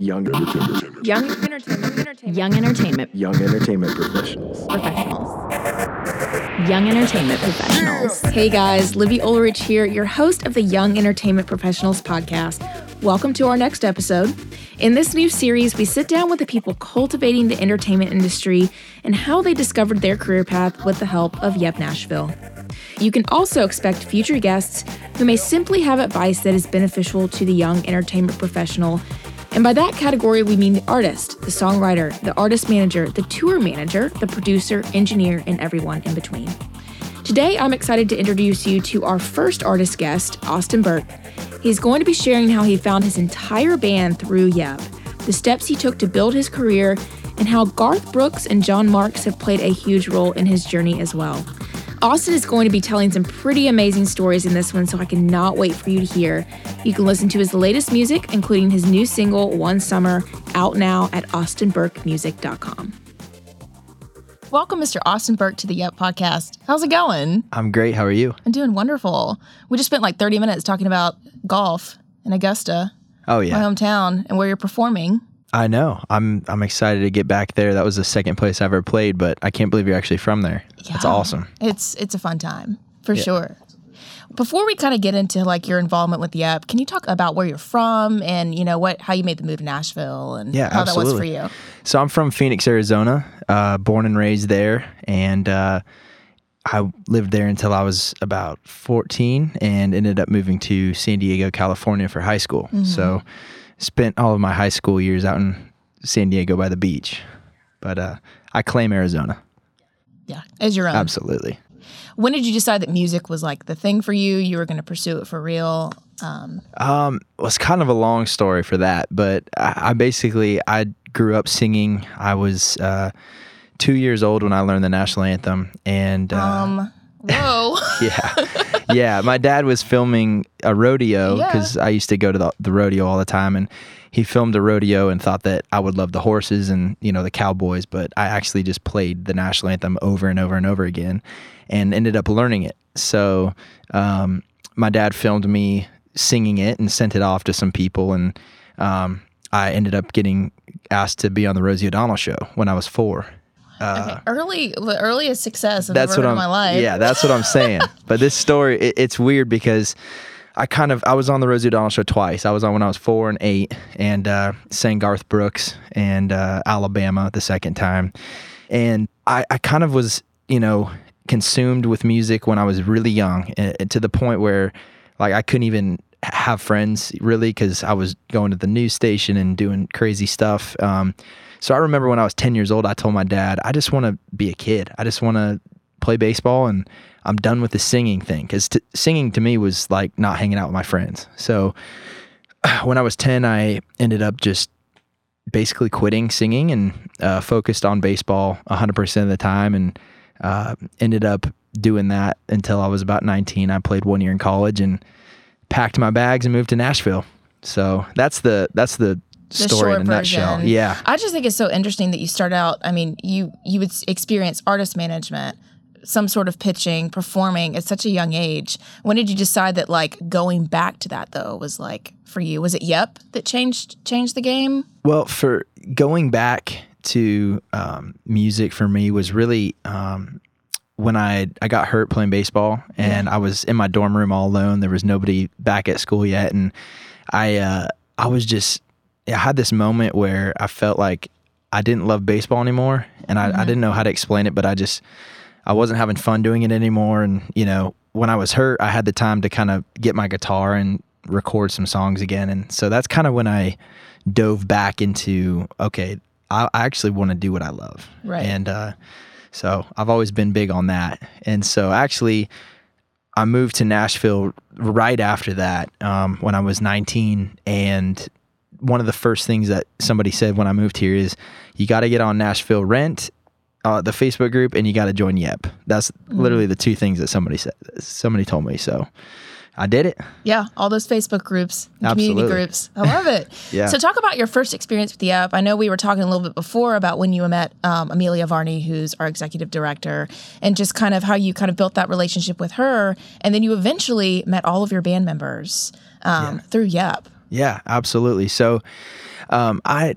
Young entertainment. Young entertainment. entertainment. Young entertainment Young entertainment professionals. professionals. Young entertainment professionals. Hey guys, Livy Ulrich here, your host of the Young Entertainment Professionals podcast. Welcome to our next episode. In this new series, we sit down with the people cultivating the entertainment industry and how they discovered their career path with the help of Yep Nashville. You can also expect future guests who may simply have advice that is beneficial to the young entertainment professional. And by that category, we mean the artist, the songwriter, the artist manager, the tour manager, the producer, engineer, and everyone in between. Today, I'm excited to introduce you to our first artist guest, Austin Burke. He's going to be sharing how he found his entire band through Yep, the steps he took to build his career, and how Garth Brooks and John Marks have played a huge role in his journey as well. Austin is going to be telling some pretty amazing stories in this one, so I cannot wait for you to hear. You can listen to his latest music, including his new single, One Summer, out now at austinburkemusic.com. Welcome, Mr. Austin Burke, to the Yep podcast. How's it going? I'm great. How are you? I'm doing wonderful. We just spent like 30 minutes talking about golf in Augusta, Oh yeah. my hometown, and where you're performing. I know. I'm I'm excited to get back there. That was the second place I ever played, but I can't believe you're actually from there. That's Yeah. awesome. It's it's a fun time for sure. Before we kind of get into like your involvement with the app, can you talk about where you're from and you know what how you made the move to Nashville and Yeah, how that was for you? So I'm from Phoenix, Arizona. Uh, born and raised there, and uh, I lived there until I was about 14, and ended up moving to San Diego, California for high school. Mm-hmm. So spent all of my high school years out in San Diego by the beach. But uh, I claim Arizona. Yeah, as your own. Absolutely. When did you decide that music was like the thing for you? You were going to pursue it for real. Um, Um, well, it's kind of a long story for that, but I, I basically I grew up singing. I was uh, two years old when I learned the national anthem, and uh, um, whoa. yeah, yeah. My dad was filming a rodeo Yeah. because I used to go to the, the rodeo all the time, and he filmed a rodeo and thought that I would love the horses and you know the cowboys, but I actually just played the national anthem over and over and over again, and ended up learning it. So um, my dad filmed me singing it and sent it off to some people, and um, I ended up getting asked to be on the Rosie O'Donnell show when I was four. Okay. Early, the earliest success I've that's what I'm. in my life. Yeah, that's what I'm saying. but this story, it, it's weird because I kind of I was on the Rosie O'Donnell show twice. I was on when I was four and eight, and uh, sang Garth Brooks and uh, Alabama the second time, and I, I kind of was you know consumed with music when I was really young, eh, to the point where like I couldn't even have friends really because I was going to the news station and doing crazy stuff. Um, so I remember when I was 10 years old, I told my dad, I just want to be a kid. I just want to play baseball and I'm done with the singing thing because t- singing to me was like not hanging out with my friends. So when I was 10, I ended up just basically quitting singing and uh, focused on baseball 100% of the time and uh, ended up doing that until I was about 19. I played one year in college and packed my bags and moved to Nashville. So that's the that's the story in a nutshell. version. Yeah. I just think it's so interesting that you start out. I mean, you you would experience artist management, some sort of pitching, performing at such a young age. When did you decide that like going back to that though was like for you? Was it Yep that changed changed the game? Well, for going back to um, music for me was really um, when I I got hurt playing baseball and I was in my dorm room all alone. There was nobody back at school yet, and I uh, I was just I had this moment where I felt like I didn't love baseball anymore, and I, I didn't know how to explain it, but I just I wasn't having fun doing it anymore. And you know, when I was hurt, I had the time to kind of get my guitar and record some songs again, and so that's kind of when I dove back into okay, I, I actually want to do what I love, Right. And uh, so I've always been big on that, and so actually. I moved to Nashville right after that um, when I was 19. And one of the first things that somebody said when I moved here is you got to get on Nashville Rent, uh, the Facebook group, and you got to join Yep. That's literally the two things that somebody said. Somebody told me. So I did it. Yeah, all those Facebook groups, and community groups. I love it. Yeah. So talk about your first experience with the app. I know we were talking a little bit before about when you met um, Amelia Varney, who's our executive director, and just kind of how you kind of built that relationship with her, and then you eventually met all of your band members um, through Yep. Yeah, absolutely. So Um, I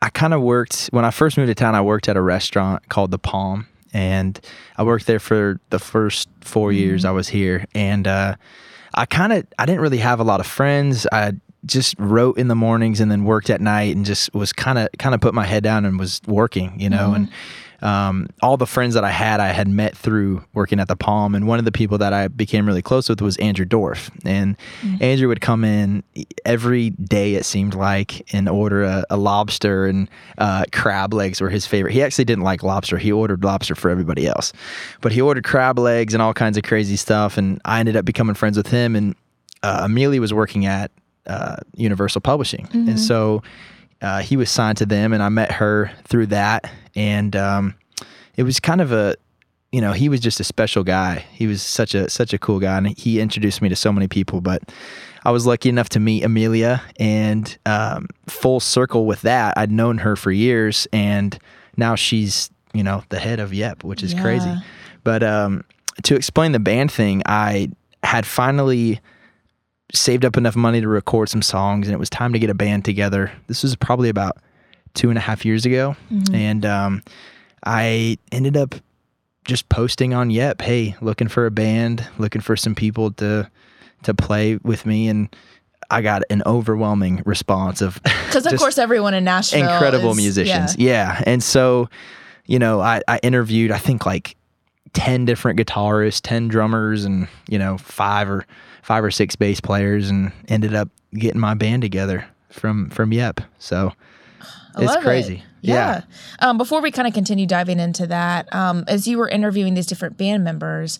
I kind of worked when I first moved to town. I worked at a restaurant called the Palm, and I worked there for the first 4 years I was here. And uh, I kind of I didn't really have a lot of friends. I just wrote in the mornings and then worked at night, and just was kind of kind of put my head down and was working, you know, and. Mm-hmm. Um, all the friends that I had, I had met through working at the Palm, and one of the people that I became really close with was Andrew Dorf. And Andrew would come in every day, it seemed like, and order a, a lobster and uh, crab legs were his favorite. He actually didn't like lobster; he ordered lobster for everybody else, but he ordered crab legs and all kinds of crazy stuff. And I ended up becoming friends with him. And uh, Amelia was working at uh, Universal Publishing, and so uh, he was signed to them, and I met her through that, and um, it was kind of a, you know, he was just a special guy. He was such a such a cool guy, and he introduced me to so many people. But I was lucky enough to meet Amelia, and um, full circle with that, I'd known her for years, and now she's you know the head of Yep, which is crazy. But um, to explain the band thing, I had finally saved up enough money to record some songs, and it was time to get a band together. This was probably about two and a half years ago, and um, I ended up just posting on Yep, hey, looking for a band, looking for some people to to play with me, and I got an overwhelming response of Because of course everyone in Nashville incredible is- musicians. Yeah. Yeah. And so, you know, I, I interviewed, I think like 10 different guitarists, 10 drummers, and, you know, five or five or six bass players and ended up getting my band together from, from Yep. So I it's love it. crazy. Yeah. Um, before we kind of continue diving into that, um, as you were interviewing these different band members,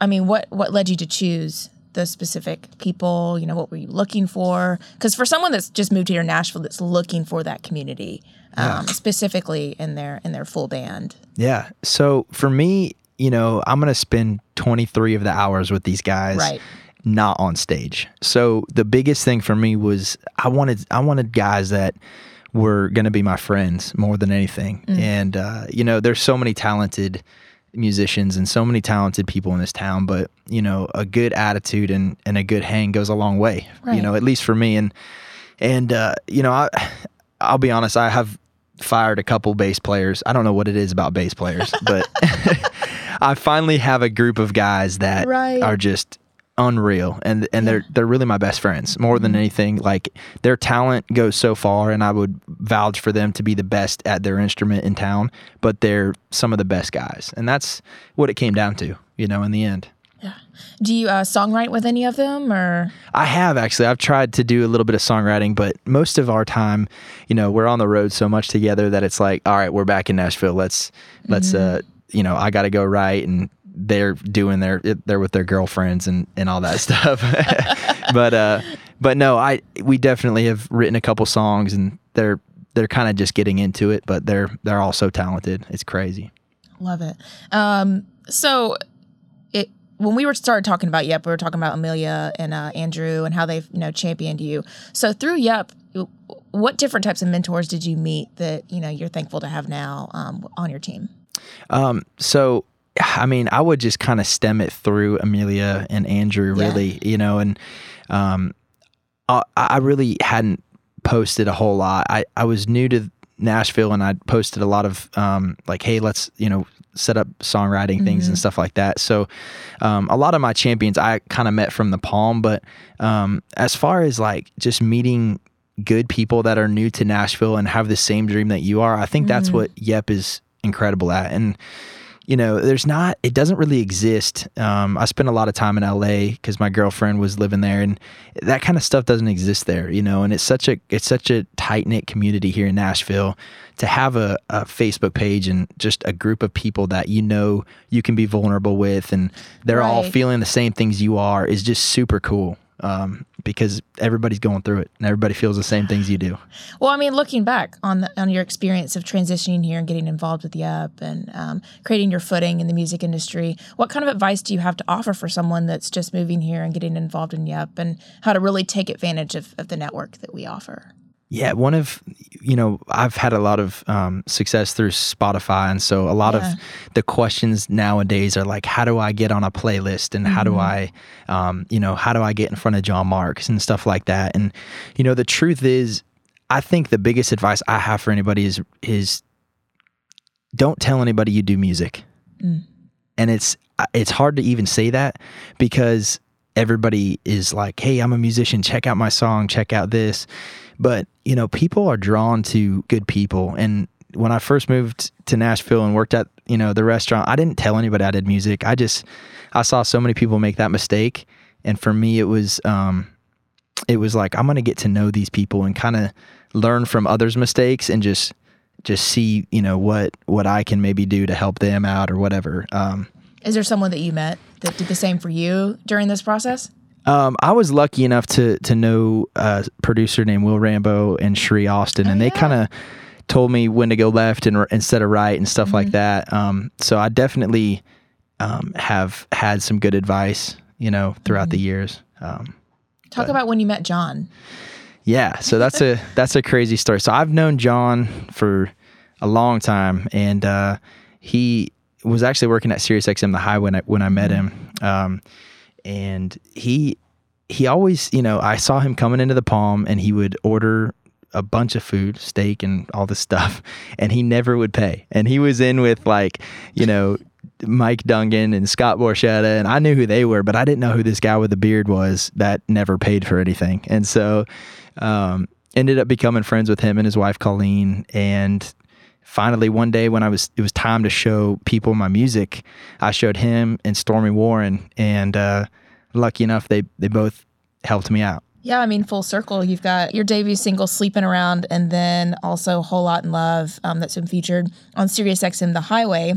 I mean, what what led you to choose the specific people? You know, what were you looking for? Because for someone that's just moved here to Nashville, that's looking for that community, um, specifically in their in their full band. Yeah. So for me, you know, I'm going to spend 23 of the hours with these guys. Right. Not on stage. So the biggest thing for me was I wanted I wanted guys that were going to be my friends more than anything. And uh, you know, there's so many talented musicians and so many talented people in this town, but you know, a good attitude and and a good hang goes a long way. You know, at least for me and and uh, you know, I I'll be honest, I have fired a couple bass players. I don't know what it is about bass players, but I finally have a group of guys that Right. are just unreal. And and they're they're really my best friends more than anything. Like their talent goes so far and I would vouch for them to be the best at their instrument in town but they're some of the best guys. And that's what it came down to you know in the end. Yeah. Do you uh, songwrite with any of them, or? I have actually. I've tried to do a little bit of songwriting, but most of our time, you know, we're on the road so much together that it's like, all right, we're back in Nashville. Let's let's uh, you know, I got to go write and they're doing their they're with their girlfriends and and all that stuff. but uh but no, I we definitely have written a couple songs and they're they're kind of just getting into it, but they're they're all so talented. It's crazy. Love it. Um, so it when we were started talking about Yep, we were talking about Amelia and uh, Andrew and how they've you know championed you. So through Yep, what different types of mentors did you meet that you know you're thankful to have now um, on your team? Um, so I mean, I would just kind of stem it through Amelia and Andrew, Yeah. really, you know, and um, I, I really hadn't posted a whole lot. I, I was new to Nashville and I posted a lot of um, like, hey, let's, you know, set up songwriting things and stuff like that. So um, a lot of my champions I kind of met from the Palm, but um, as far as like just meeting good people that are new to Nashville and have the same dream that you are, I think that's what Yep is incredible at. And you know, there's not, it doesn't really exist. Um, I spent a lot of time in LA because my girlfriend was living there and that kind of stuff doesn't exist there, you know, and it's such a, it's such a tight knit community here in Nashville to have a, a Facebook page and just a group of people that you know you can be vulnerable with and they're all feeling the same things you are is just super cool. Um, because everybody's going through it and everybody feels the same things you do. Well, I mean, looking back on the, on your experience of transitioning here and getting involved with Yep and um, creating your footing in the music industry, what kind of advice do you have to offer for someone that's just moving here and getting involved in Yep and how to really take advantage of, of the network that we offer? Yeah, one of you know I've had a lot of um, success through Spotify, and so a lot Yeah. of the questions nowadays are like, how do I get on a playlist, and how do I, um, you know, how do I get in front of John Marks and stuff like that. And you know, the truth is, I think the biggest advice I have for anybody is is don't tell anybody you do music. And it's it's hard to even say that because everybody is like, "Hey, I'm a musician. Check out my song. Check out this." But you know, people are drawn to good people. And when I first moved to Nashville and worked at you know the restaurant, I didn't tell anybody I did music. I just I saw so many people make that mistake, and for me, it was um, it was like I'm gonna get to know these people and kind of learn from others' mistakes and just just see you know what what I can maybe do to help them out or whatever. Um, Is there someone that you met that did the same for you during this process? Um, I was lucky enough to to know a producer named Will Rambo and Sheree Austin, and they yeah. kind of told me when to go left and instead of right and stuff like that. Um, so I definitely um, have had some good advice, you know, throughout the years. Um, Talk about when you met John. Yeah, so that's a that's a crazy story. So I've known John for a long time, and uh, he was actually working at SiriusXM the High when I when I met him, um, and he he always you know I saw him coming into the Palm, and he would order a bunch of food, steak, and all this stuff, and he never would pay. And he was in with like you know. Mike Dungan and Scott Borchetta, and I knew who they were, but I didn't know who this guy with the beard was that never paid for anything. And so, um, ended up becoming friends with him and his wife Colleen. And finally, one day when I was, it was time to show people my music. I showed him and Storme Warren, and uh, lucky enough, they they both helped me out. Yeah, I mean, full circle. You've got your debut single, Sleeping Around, and then also Whole Lot in Love um, that's been featured on SiriusXM The Highway.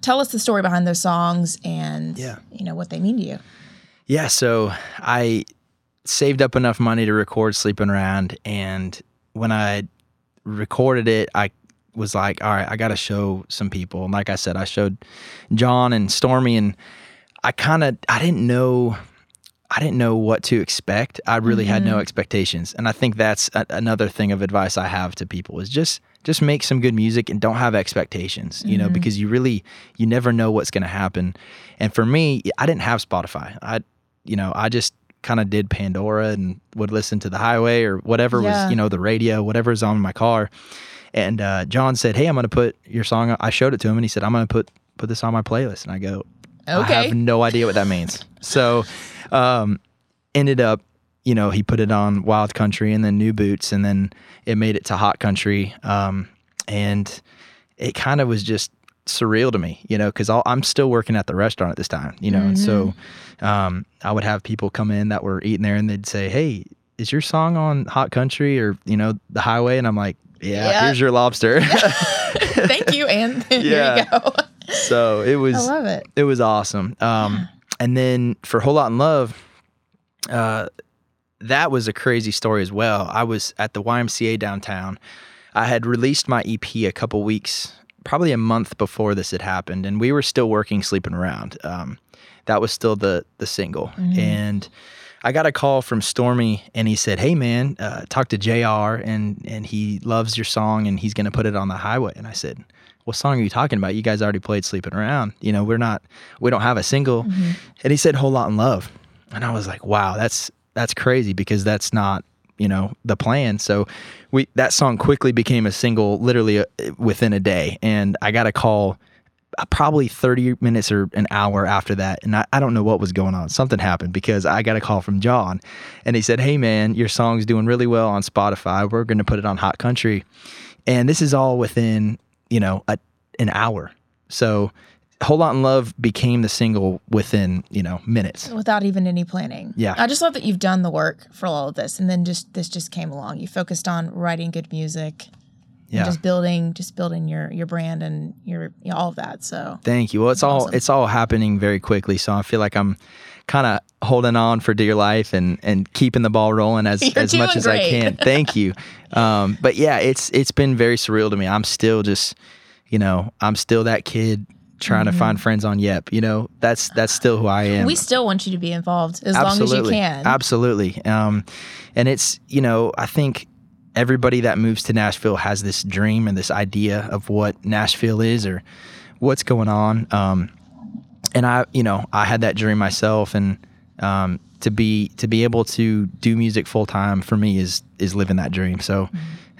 Tell us the story behind those songs and, Yeah. you know, what they mean to you. Yeah, so I saved up enough money to record Sleeping Around. And when I recorded it, I was like, all right, I got to show some people. And like I said, I showed John and Storme, and I kind of, I didn't know. I didn't know what to expect. I really had no mm-hmm. expectations, and I think that's a, another thing of advice I have to people is just just make some good music and don't have expectations. You know, mm-hmm. because you really you never know what's going to happen. And for me, I didn't have Spotify. I you know I just kind of did Pandora and would listen to the highway or whatever Yeah. was you know the radio, whatever's on my car. And uh, John said, "Hey, I'm going to put your song." on-" I showed it to him, and he said, "I'm going to put put this on my playlist." And I go, "Okay." I have no idea what that means. So, um, ended up, you know, he put it on Wild Country and then New Boots, and then it made it to Hot Country. Um, and it kind of was just surreal to me, you know, because I'm still working at the restaurant at this time, you know, and so um, I would have people come in that were eating there, and they'd say, "Hey, is your song on Hot Country or you know the Highway?" And I'm like, "Yeah, Yeah. here's your lobster." Thank you, and here Yeah. you go. so it was I love it. it was awesome. Um, and then for Whole Lot in Love, uh, that was a crazy story as well. I was at the YMCA downtown. I had released my EP a couple weeks, probably a month before this had happened, and we were still working, sleeping around. Um, that was still the the single, and I got a call from Storme, and he said, "Hey man, uh, talk to Jr. and and he loves your song, and he's going to put it on the highway." And I said, "What song are you talking about? You guys already played Sleeping Around. You know, we're not, we don't have a single." And he said, "Whole Lot in Love," and I was like, "Wow, that's that's crazy because that's not." You know the plan, so we that song quickly became a single, literally uh, within a day. And I got a call probably 30 minutes or an hour after that and I, I don't know what was going on something happened because i got a call from john and he said hey man your song's doing really well on spotify we're going to put it on hot country and this is all within you know a, an hour so whole lot in love became the single within you know minutes Without even any planning. Yeah. I just love that you've done the work for all of this, and then just this just came along. You focused on writing good music, yeah just building, just building your your brand and your you know, all of that. So Thank you. Well, it's all it's all happening very quickly, so I feel like I'm kind of holding on for dear life and and keeping the ball rolling as You're as much as I can. Thank you. Um, but yeah, it's it's been very surreal to me. I'm still just, you know, I'm still that kid trying to find friends on Yep. You know, that's that's still who I am. Mm-hmm. we still want you to be involved as long as you can. Absolutely. Um, and it's, you know, I think everybody that moves to Nashville has this dream and this idea of what Nashville is or what's going on. Um, and I, you know, I had that dream myself. And um, to be to be able to do music full time for me is is living that dream. So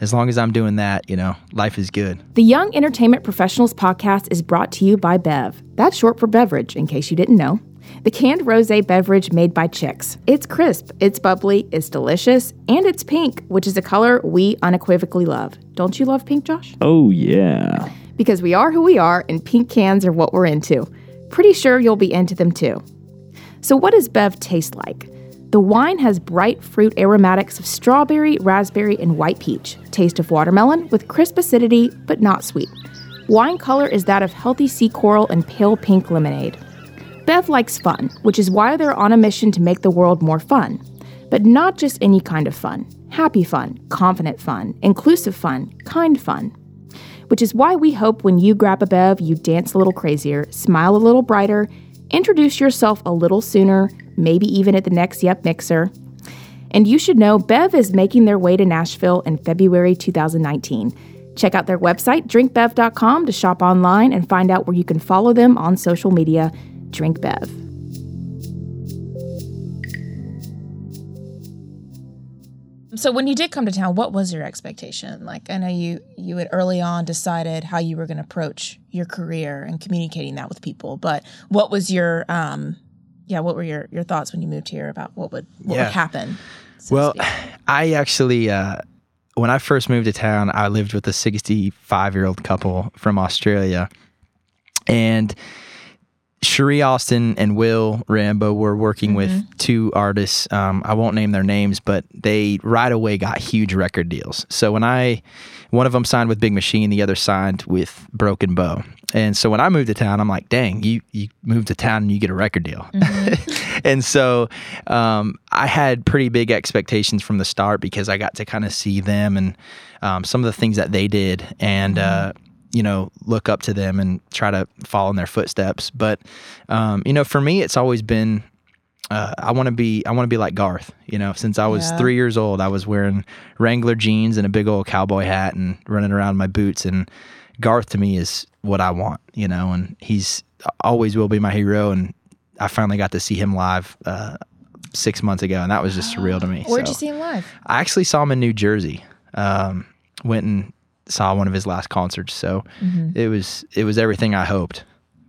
as long as I'm doing that, you know, life is good. The Young Entertainment Professionals podcast is brought to you by Bev. That's short for beverage, in case you didn't know. The canned rose beverage made by Chicks. It's crisp, it's bubbly, it's delicious, and it's pink, which is a color we unequivocally love. Don't you love pink, Josh? Oh, yeah. Because we are who we are, and pink cans are what we're into. Pretty sure you'll be into them too. So, what does Bev taste like? The wine has bright fruit aromatics of strawberry, raspberry, and white peach, taste of watermelon with crisp acidity but not sweet. Wine color is that of healthy sea coral and pale pink lemonade. Bev likes fun, which is why they're on a mission to make the world more fun. But not just any kind of fun happy fun, confident fun, inclusive fun, kind fun. Which is why we hope when you grab a Bev, you dance a little crazier, smile a little brighter, introduce yourself a little sooner, maybe even at the next Yep Mixer. And you should know Bev is making their way to Nashville in February 2019. Check out their website, drinkbev.com, to shop online and find out where you can follow them on social media. Drink Bev. So when you did come to town, what was your expectation? Like I know you you had early on decided how you were going to approach your career and communicating that with people, but what was your um yeah, what were your your thoughts when you moved here about what would what Yeah. would happen? so Well. I actually, uh, when I first moved to town, I lived with a 65 year old couple from Australia. And Cherie Austin and Will Rambo were working with two artists. Um, I won't name their names, but they right away got huge record deals. So when I, one of them signed with Big Machine, the other signed with Broken Bow. And so when I moved to town, I'm like, dang, you you moved to town and you get a record deal. and so um, I had pretty big expectations from the start because I got to kind of see them and um, some of the things that they did and uh, you know look up to them and try to follow in their footsteps. But um, you know, for me, it's always been uh, I want to be I want to be like Garth. You know, since I was Yeah. three years old, I was wearing Wrangler jeans and a big old cowboy hat and running around in my boots. And Garth to me is what I want. You know, and he's always will be my hero. And I finally got to see him live uh, six months ago, and that was just surreal to me. Where'd So- you see him live? I actually saw him in New Jersey. Um, went and saw one of his last concerts. So it was it was everything I hoped.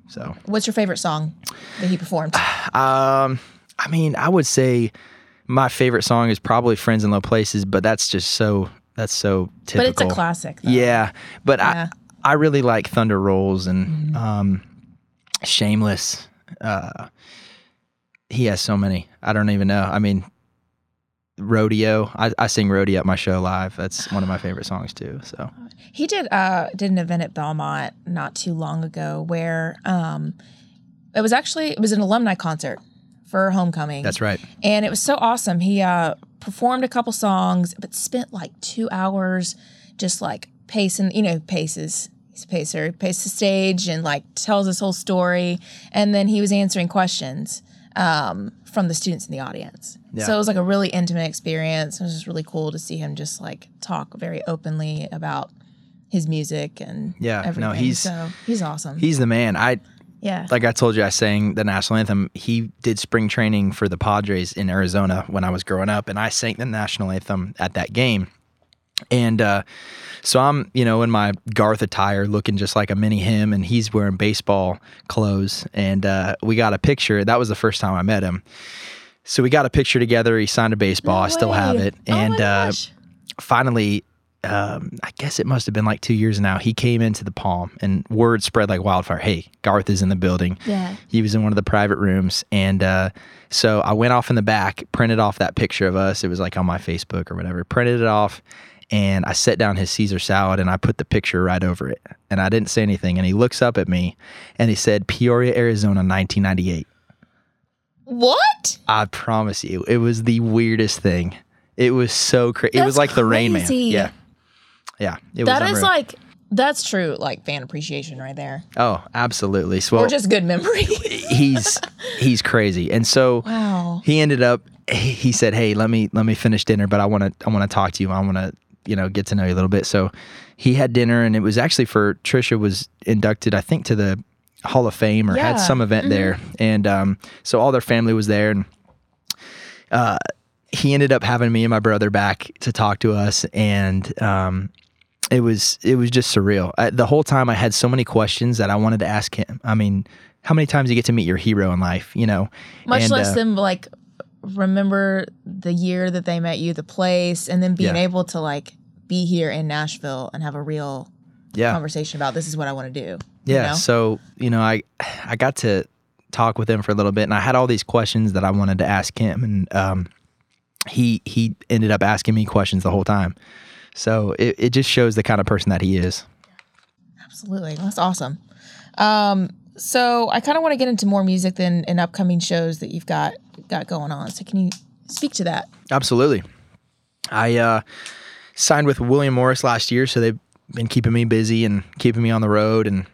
So What's your favorite song that he performed? um, I mean, I would say my favorite song is probably "Friends in Low Places," but that's just so that's so typical. but it's a classic. Though. Yeah, but Yeah. Mm-hmm. I I really like Thunder Rolls and um, Shameless. Uh, he has so many. I don't even know. I mean, Rodeo. I, I sing Rodeo at my show live. That's one of my favorite songs too. So He did uh did an event at Belmont not too long ago where um it was actually it was an alumni concert for homecoming. that's right. and it was so awesome. He uh, performed a couple songs, but spent like two hours just like pacing, you know, paces. He's a pacer, paced the stage and like tells his whole story. And then he was answering questions um, from the students in the audience. Yeah. So it was like a really intimate experience. It was just really cool to see him just like talk very openly about his music and Yeah, no, he's- so he's awesome. He's the man. I yeah. like I told you, I sang the national anthem. He did spring training for the Padres in Arizona when I was growing up, and I sang the national anthem at that game. And uh, so I'm, you know, in my Garth attire, looking just like a mini him, and he's wearing baseball clothes. And uh, we got a picture. That was the first time I met him. So we got a picture together. He signed a baseball. I still have it. Oh And uh, finally, um, I guess it must have been like two years now. He came into the Palm, and word spread like wildfire. Hey, Garth is in the building. Yeah. He was in one of the private rooms, and uh, so I went off in the back, printed off that picture of us. It was like on my Facebook or whatever. Printed it off, and I set down his Caesar salad, and I put the picture right over it. And I didn't say anything. And he looks up at me, and he said, "Peoria, Arizona, 1998." What? I promise you, it was the weirdest thing. It was so crazy. It was like the Rain Man. Yeah, yeah. It That is unreal. like that's true like fan appreciation right there. oh, absolutely. So, or just good memory. he's he's crazy, and so wow. he ended up. He he said, "Hey, let me let me finish dinner, but I want to I want to talk to you. I want to you know get to know you a little bit." So he had dinner, and it was actually for Trisha was inducted, I think, to the Hall of Fame or had some event there, and um, so all their family was there, and uh, he ended up having me and my brother back to talk to us, and um, it was it was just surreal. I, the whole time, I had so many questions that I wanted to ask him. I mean, how many times do you get to meet your hero in life, you know? Much And, less uh, than like remember the year that they met you, the place, and then being Yeah. able to like be here in Nashville and have a real yeah, conversation about this is what I want to do. Yeah. You know? So, you know, I I got to talk with him for a little bit and I had all these questions that I wanted to ask him and um he he ended up asking me questions the whole time. So it, it just shows the kind of person that he is. Absolutely. That's awesome. Um, so I kind of want to get into more music than in upcoming shows that you've got got going on. So can you speak to that? Absolutely. I uh signed with William Morris last year, so they've been keeping me busy and keeping me on the road and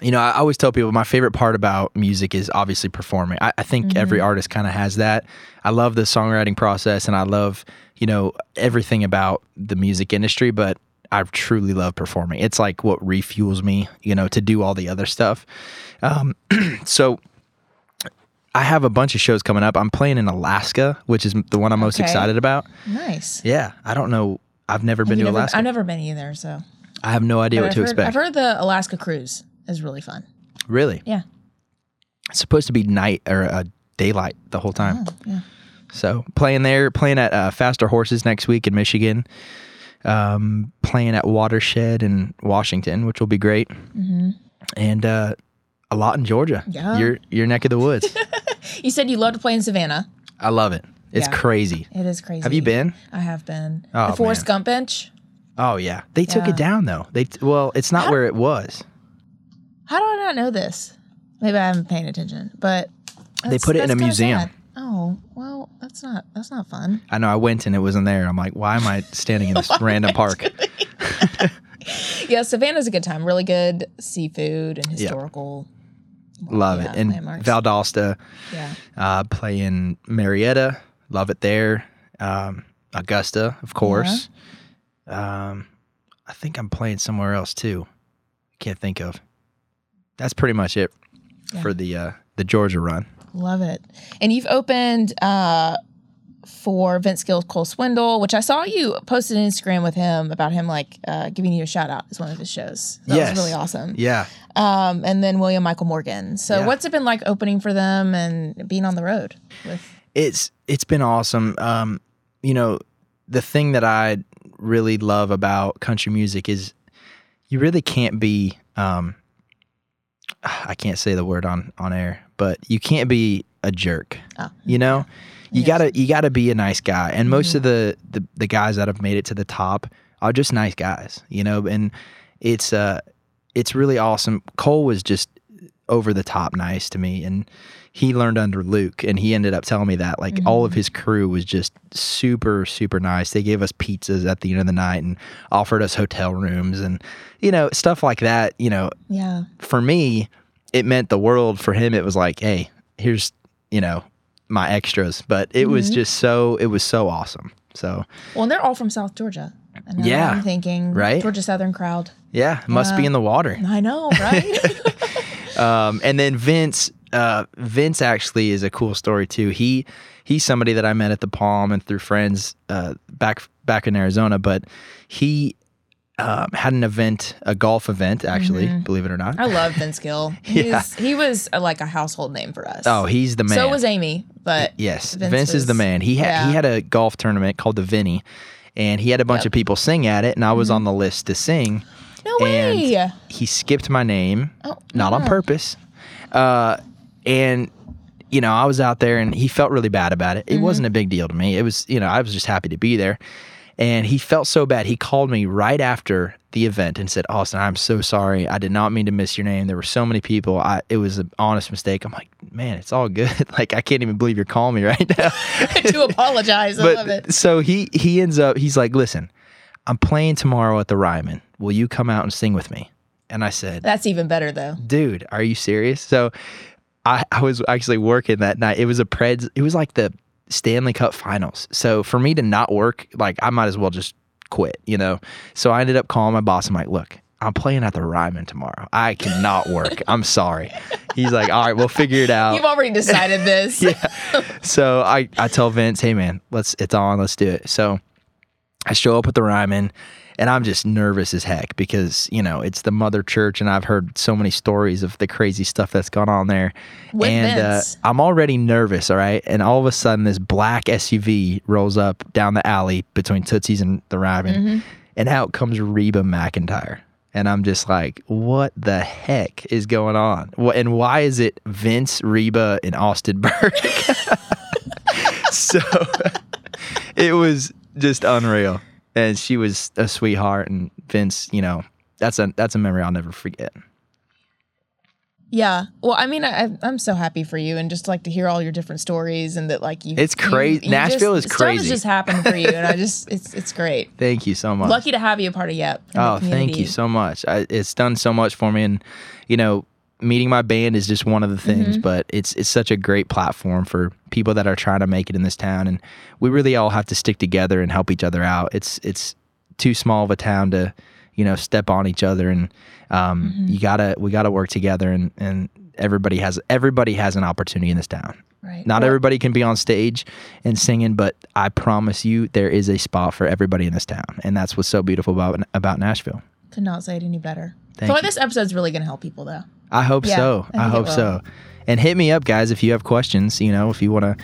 you know, I always tell people my favorite part about music is obviously performing. I, I think every artist kind of has that. I love the songwriting process and I love, you know, everything about the music industry, but I truly love performing. It's like what refuels me, you know, to do all the other stuff. Um, so I have a bunch of shows coming up. I'm playing in Alaska, which is the one I'm most Okay. excited about. Nice. Yeah, I don't know. I've never been Have you to never- Alaska. I've never been either, so I have no idea But what I've to heard, expect. I've heard the Alaska cruise is really fun. really? Yeah. It's supposed to be night or uh, daylight the whole time. Oh, yeah. So playing there, playing at uh, Faster Horses next week in Michigan, um, playing at Watershed in Washington, which will be great, and uh, a lot in Georgia. Mm-hmm. Yeah. your your neck of the woods. You said you love to play in Savannah. I love it. It's Yeah. crazy. It is crazy. Have you been? I have been. Oh, the Forrest man. Gump bench. Oh yeah, they took it down though. They t- well, it's not where it was. How do I not know this? Maybe I haven't paying attention, but They put it in a museum. sad. Oh well, that's not that's not fun. I know. I went and it wasn't there. I'm like, why am I standing in this random park? Yeah, Savannah's a good time. Really good seafood and historical. Love Yeah, it. And landmarks. Valdosta, Yeah. uh, playing Marietta. Love it there. Um, Augusta, of course. Um, I think I'm playing somewhere else too. Can't think of. That's pretty much it Yeah. for the uh, the Georgia run. Love it. And you've opened uh, for Vince Gill Cole Swindle, which I saw you posted on Instagram with him about him like uh, giving you a shout out as one of his shows. That Yes. was really awesome. Yeah. Um, and then William Michael Morgan. So Yeah. what's it been like opening for them and being on the road with? it's it's been awesome. Um, you know, the thing that I really love about country music is you really can't be um I can't say the word on on air, but you can't be a jerk. Oh. You know? You Yes. gotta you gotta be a nice guy. And most Mm-hmm. of the, the the guys that have made it to the top are just nice guys, you know, and it's uh it's really awesome. Cole was just over the top nice to me and he learned under Luke and he ended up telling me that like all Mm-hmm. of his crew was just super super nice. They gave us pizzas at the end of the night and offered us hotel rooms and you know stuff like that, you know, Yeah. for me it meant the world for him it was like, hey, here's, you know, my extras, but it was Mm-hmm. just so it was so awesome. So, Well, and they're all from South Georgia. And Yeah. I'm thinking, Right? Georgia Southern crowd. yeah, must be in the water. I know, right? Um, and then Vince, uh, Vince actually is a cool story too. He he's somebody that I met at the Palm and through friends uh, back back in Arizona, but he um, had an event, a golf event, actually, believe it or not. Mm-hmm. I love Vince Gill. He's, Yeah. He was uh, like a household name for us. oh, he's the man. So was Amy, but Yes, Vince Vince, is the man. He had yeah. he had a golf tournament called the Vinny, and he had a bunch Yep. Mm-hmm. of people sing at it, and I was on the list to sing. no way. And he skipped my name, Oh, not on purpose. Uh, and you know, I was out there, and he felt really bad about it. It Mm-hmm. wasn't a big deal to me. It was, you know, I was just happy to be there. And he felt so bad. He called me right after the event and said, "Austin, I'm so sorry. I did not mean to miss your name. There were so many people. I, it was an honest mistake." I'm like, "Man, it's all good. like, I can't even believe you're calling me right now." to apologize. I love it. so he he ends up he's like, listen, I'm playing tomorrow at the Ryman. Will you come out and sing with me? And I said, That's even better though. dude, are you serious? So I, I was actually working that night. It was a Preds. It was like the Stanley Cup Finals. So for me to not work, like I might as well just quit, you know. So I ended up calling my boss. I'm like, look, I'm playing at the Ryman tomorrow. I cannot work. I'm sorry. He's like, all right, we'll figure it out. You've already decided this. yeah. So I, I tell Vince, hey man, let's it's on, let's do it. So I show up at the Ryman and I'm just nervous as heck because, you know, it's the mother church and I've heard so many stories of the crazy stuff that's gone on there. With and Uh, I'm already nervous, all right? And all of a sudden this black SUV rolls up down the alley between Tootsie's and the Ryman. Mm-hmm. And out comes Reba McEntire. And I'm just like, what the heck is going on? And why is it Vince, Reba, and Austin Burke? so it was just unreal. And she was a sweetheart. And Vince, you know, that's a that's a memory I'll never forget. Yeah. Well, I mean, I, I'm so happy for you, and just like to hear all your different stories, and that like you. It's crazy. you Nashville just- is Stuff has just happened for you, and I just it's it's great. Thank you so much. Lucky to have you a part of Yep. Oh, thank you so much. I, it's done so much for me, and you know, meeting my band is just one of the things. Mm-hmm. But it's it's such a great platform for people that are trying to make it in this town, and we really all have to stick together and help each other out. It's it's too small of a town to, you know, step on each other, and um, Mm-hmm. you gotta we gotta work together, and and everybody has everybody has an opportunity in this town. Right. Not Well, everybody can be on stage and singing, but I promise you, there is a spot for everybody in this town, and that's what's so beautiful about about Nashville. Could not say it any better. Thank so you. this episode's really going to help people, though. I hope Yeah, so. I I, hope so. And hit me up, guys, if you have questions. You know, if you want to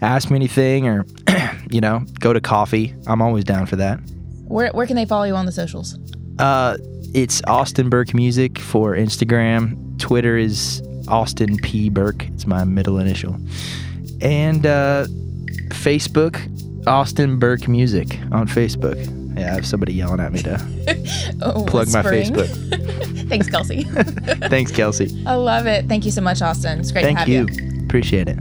ask me anything or, you know, go to coffee. I'm always down for that. Where where can they follow you on the socials? Uh, it's Austin Burke Music for Instagram. Twitter is Austin P Burke. It's my middle initial. And uh, Facebook, Austin Burke Music on Facebook. Yeah, I have somebody yelling at me to Oh, plug my. Facebook. Thanks, Kelsey. Thanks, Kelsey. I love it. Thank you so much, Austin. It's great to Thank have you. Appreciate it.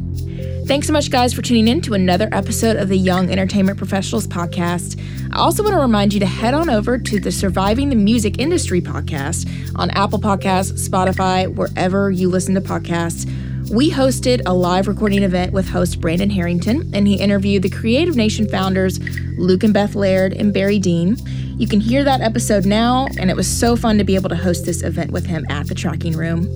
Thanks so much, guys, for tuning in to another episode of the Young Entertainment Professionals podcast. I also want to remind you to head on over to the Surviving the Music Industry podcast on Apple Podcasts, Spotify, wherever you listen to podcasts. We hosted a live recording event with host Brandon Harrington, and he interviewed the Creative Nation founders Luke and Beth Laird and Barry Dean. You can hear that episode now, and it was so fun to be able to host this event with him at the tracking room.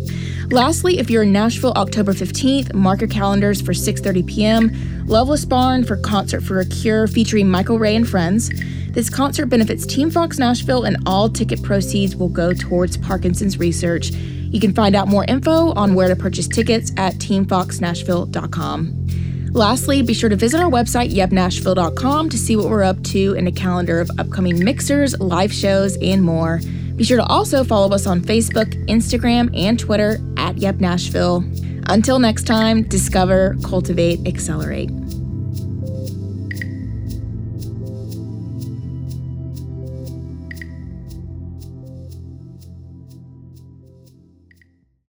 Lastly, if you're in Nashville October 15th, mark your calendars for 6:30 p.m. Loveless Barn for Concert for a Cure featuring Michael Ray and friends. This concert benefits Team Fox Nashville and all ticket proceeds will go towards Parkinson's research. You can find out more info on where to purchase tickets at teamfoxnashville.com. Lastly, be sure to visit our website, yepnashville.com, to see what we're up to and a calendar of upcoming mixers, live shows, and more. Be sure to also follow us on Facebook, Instagram, and Twitter at Yep Nashville. Until next time, discover, cultivate, accelerate.